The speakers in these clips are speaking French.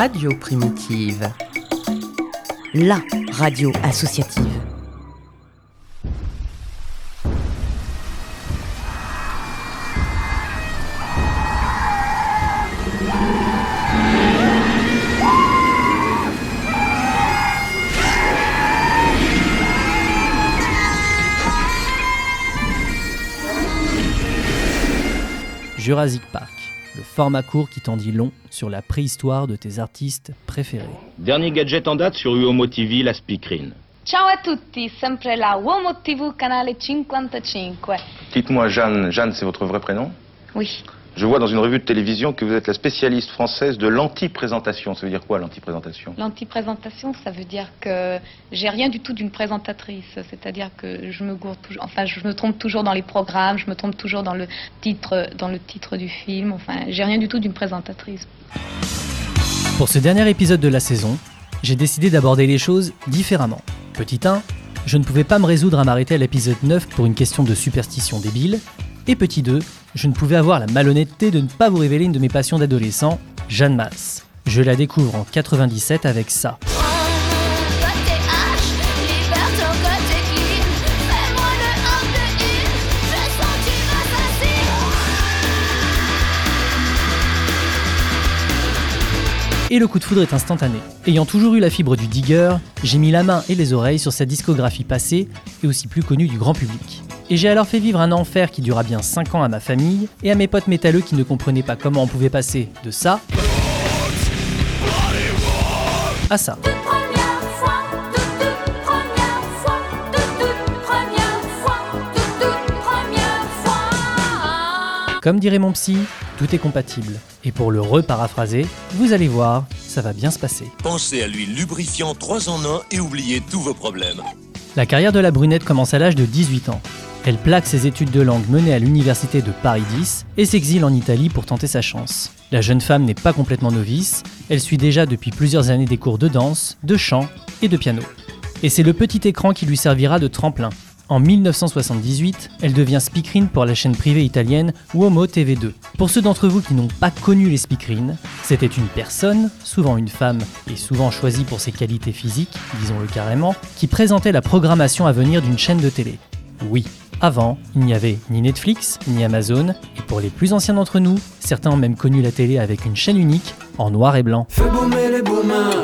Radio Primitive. La radio associative. Jurassic Park, le format court qui t'en dit long sur la préhistoire de tes artistes préférés. Dernier gadget en date sur Uomo TV, la speakerine. Ciao a tutti, sempre la Uomo TV canale 55. Dites-moi, Jeanne, Jeanne, c'est votre vrai prénom? Oui. Je vois dans une revue de télévision que vous êtes la spécialiste française de l'anti-présentation. Ça veut dire quoi, l'anti-présentation? L'anti-présentation, ça veut dire que j'ai rien du tout d'une présentatrice. C'est-à-dire que je me gourde toujours, enfin, je me trompe toujours dans les programmes, je me trompe toujours dans le titre, dans le titre du film. Enfin, j'ai rien du tout d'une présentatrice. Pour ce dernier épisode de la saison, j'ai décidé d'aborder les choses différemment. Petit 1, je ne pouvais pas me résoudre à m'arrêter à l'épisode 9 pour une question de superstition débile. Et petit 2, je ne pouvais avoir la malhonnêteté de ne pas vous révéler une de mes passions d'adolescent, Jeanne Masse. Je la découvre en 97 avec ça. Et le coup de foudre est instantané. Ayant toujours eu la fibre du digger, j'ai mis la main et les oreilles sur sa discographie passée et aussi plus connue du grand public. Et j'ai alors fait vivre un enfer qui dura bien 5 ans à ma famille et à mes potes métalleux qui ne comprenaient pas comment on pouvait passer de ça à ça. Comme dirait mon psy, tout est compatible. Et pour le reparaphraser, vous allez voir, ça va bien se passer. Pensez à l'huile lubrifiant 3 en 1 et oubliez tous vos problèmes. La carrière de la brunette commence à l'âge de 18 ans. Elle plaque ses études de langue menées à l'université de Paris 10 et s'exile en Italie pour tenter sa chance. La jeune femme n'est pas complètement novice, elle suit déjà depuis plusieurs années des cours de danse, de chant et de piano. Et c'est le petit écran qui lui servira de tremplin. En 1978, elle devient speakerine pour la chaîne privée italienne Uomo TV2. Pour ceux d'entre vous qui n'ont pas connu les speakerines, c'était une personne, souvent une femme et souvent choisie pour ses qualités physiques, disons-le carrément, qui présentait la programmation à venir d'une chaîne de télé. Oui, avant, il n'y avait ni Netflix, ni Amazon, et pour les plus anciens d'entre nous, certains ont même connu la télé avec une chaîne unique, en noir et blanc.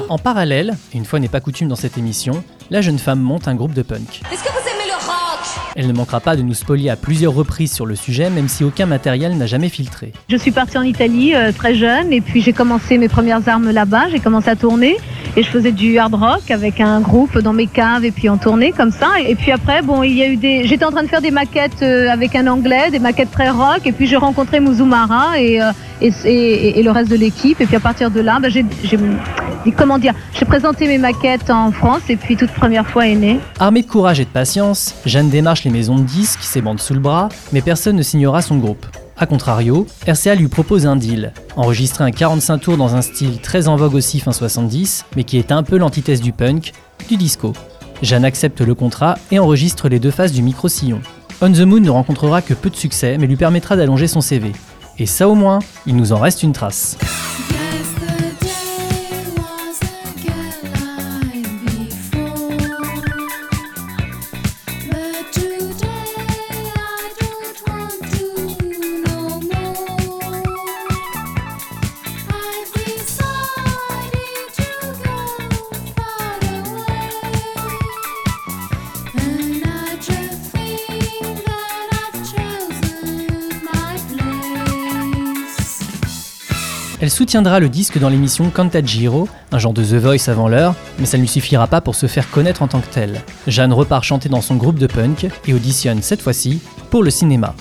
En parallèle, et une fois n'est pas coutume dans cette émission, la jeune femme monte un groupe de punk. Est-ce que vous aimez le rock? Elle ne manquera pas de nous spolier à plusieurs reprises sur le sujet, même si aucun matériel n'a jamais filtré. Je suis partie en Italie euh, très jeune et puis j'ai commencé mes premières armes là-bas, j'ai commencé à tourner et je faisais du hard rock avec un groupe dans mes caves et puis en tournée comme ça et puis après bon il y a eu des j'étais en train de faire des maquettes euh, avec un anglais, des maquettes très rock et puis j'ai rencontré Muzumara et, euh, et, le reste de l'équipe et puis à partir de là bah, j'ai- comment dire j'ai présenté mes maquettes en France et puis toute première fois est née. Armée de courage et de patience, Jeanne démarche les maisons de disques, ses bandes sous le bras, mais personne ne signera son groupe. A contrario, RCA lui propose un deal, enregistrer un 45 tours dans un style très en vogue aussi fin 70, mais qui est un peu l'antithèse du punk, du disco. Jeanne accepte le contrat et enregistre les deux faces du micro-sillon. On the Moon ne rencontrera que peu de succès, mais lui permettra d'allonger son CV. Et ça au moins, il nous en reste une trace. Soutiendra le disque dans l'émission Cantagiro, un genre de The Voice avant l'heure, mais ça ne lui suffira pas pour se faire connaître en tant que telle. Jeanne repart chanter dans son groupe de punk et auditionne cette fois-ci pour le cinéma.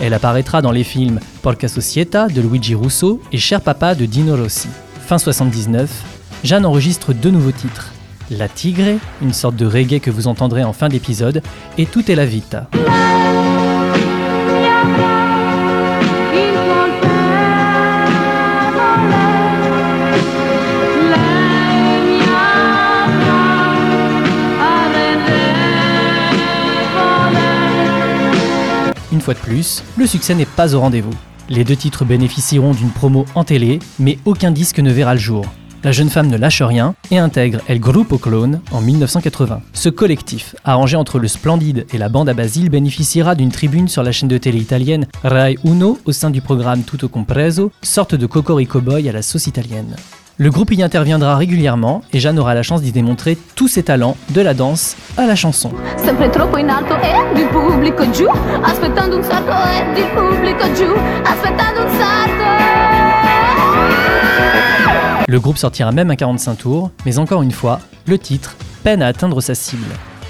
Elle apparaîtra dans les films Porca Societa de Luigi Russo et Cher Papa de Dino Rossi. Fin 79, Jeanne enregistre deux nouveaux titres. La Tigre, une sorte de reggae que vous entendrez en fin d'épisode, et Tout est la vita. Fois de plus, le succès n'est pas au rendez-vous. Les deux titres bénéficieront d'une promo en télé, mais aucun disque ne verra le jour. La jeune femme ne lâche rien et intègre El Grupo Clone en 1980. Ce collectif, arrangé entre le Splendide et la bande à Basile, bénéficiera d'une tribune sur la chaîne de télé italienne Rai Uno au sein du programme Tutto Compreso, sorte de cocorico boy à la sauce italienne. Le groupe y interviendra régulièrement et Jeanne aura la chance d'y démontrer tous ses talents, de la danse à la chanson. E e. Le groupe sortira même un 45 tours, mais encore une fois, le titre peine à atteindre sa cible.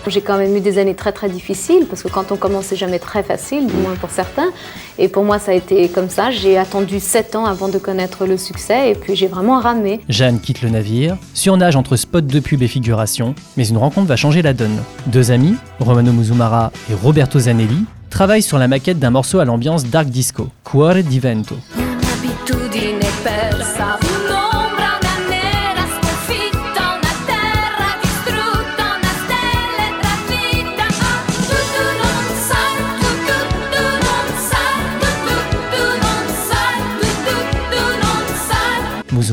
J'ai quand même eu des années très très difficiles parce que quand on commence, c'est jamais très facile, du moins pour certains. Et pour moi, ça a été comme ça. J'ai attendu 7 ans avant de connaître le succès et puis j'ai vraiment ramé. Jeanne quitte le navire, surnage entre spot de pub et figuration, mais une rencontre va changer la donne. Deux amis, Romano Muzumara et Roberto Zanelli, travaillent sur la maquette d'un morceau à l'ambiance dark disco, Cuore di Vento.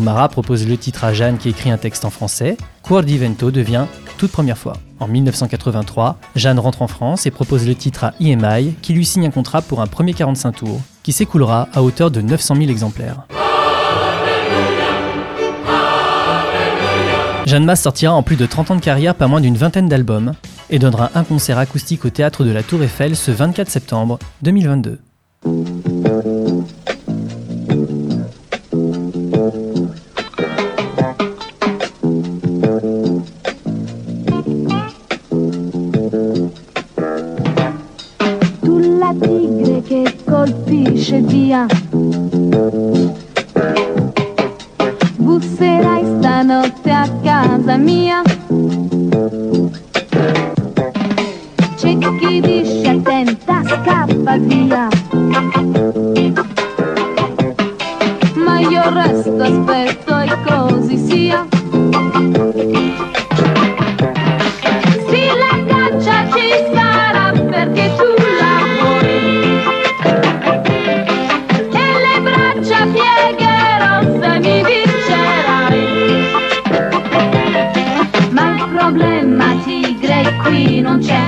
Muzumara propose le titre à Jeanne qui écrit un texte en français. Cuore di Vento devient toute première fois. En 1983, Jeanne rentre en France et propose le titre à EMI qui lui signe un contrat pour un premier 45 tours qui s'écoulera à hauteur de 900 000 exemplaires. Jeanne Masse sortira en plus de 30 ans de carrière pas moins d'une vingtaine d'albums et donnera un concert acoustique au théâtre de la Tour Eiffel ce 24 septembre 2022. Via. Ma io resto, aspetto e così sia. Sì, la caccia ci sarà perché tu lavori e le braccia piegherò se mi vincerai. Ma il problema tigre qui non c'è.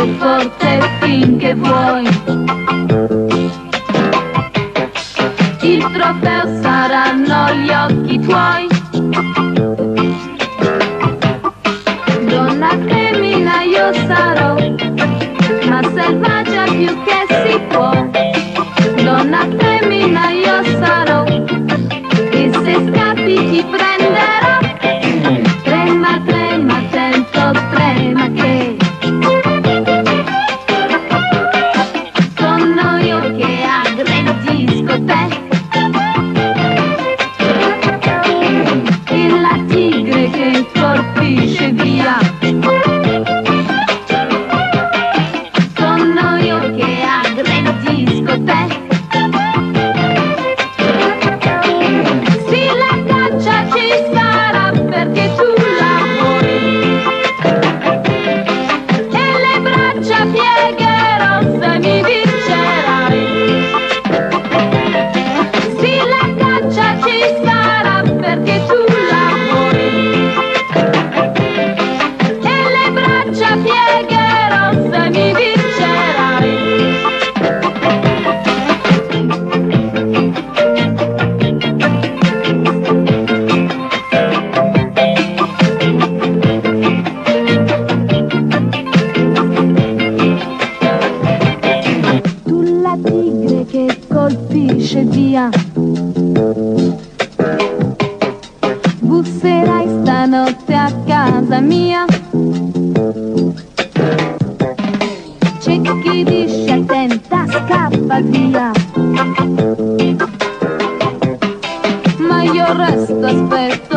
Ruggire forte finché vuoi. Il trofeo saranno gli occhi tuoi. Donna femmina io sarò, ma selvaggia più che si può. C'è chi dice attenta, scappa via. Ma io resto, aspetto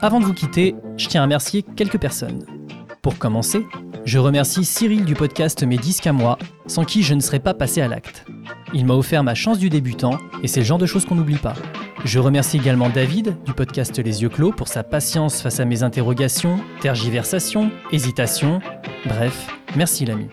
Avant de vous quitter, je tiens à remercier quelques personnes. Pour commencer, je remercie Cyril du podcast Mes disques à moi, sans qui je ne serais pas passé à l'acte. Il m'a offert ma chance du débutant, et c'est le genre de choses qu'on n'oublie pas. Je remercie également David du podcast Les Yeux Clos pour sa patience face à mes interrogations, tergiversations, hésitations. Bref, merci l'ami.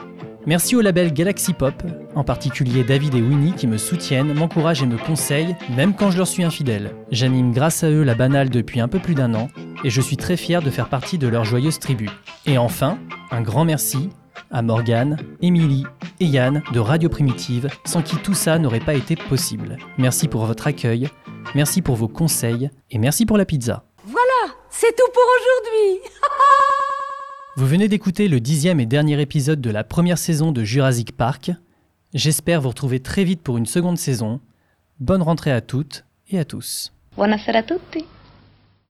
Merci au label Galaxy Pop, en particulier David et Winnie qui me soutiennent, m'encouragent et me conseillent, même quand je leur suis infidèle. J'anime grâce à eux la banale depuis un peu plus d'un an, et je suis très fier de faire partie de leur joyeuse tribu. Et enfin, un grand merci à Morgane, Émilie et Yann de Radio Primitive, sans qui tout ça n'aurait pas été possible. Merci pour votre accueil, merci pour vos conseils, et merci pour la pizza. Voilà, c'est tout pour aujourd'hui. Vous venez d'écouter le dixième et dernier épisode de la première saison de Jurassic Park. J'espère vous retrouver très vite pour une seconde saison. Bonne rentrée à toutes et à tous. Buonasera a tutti.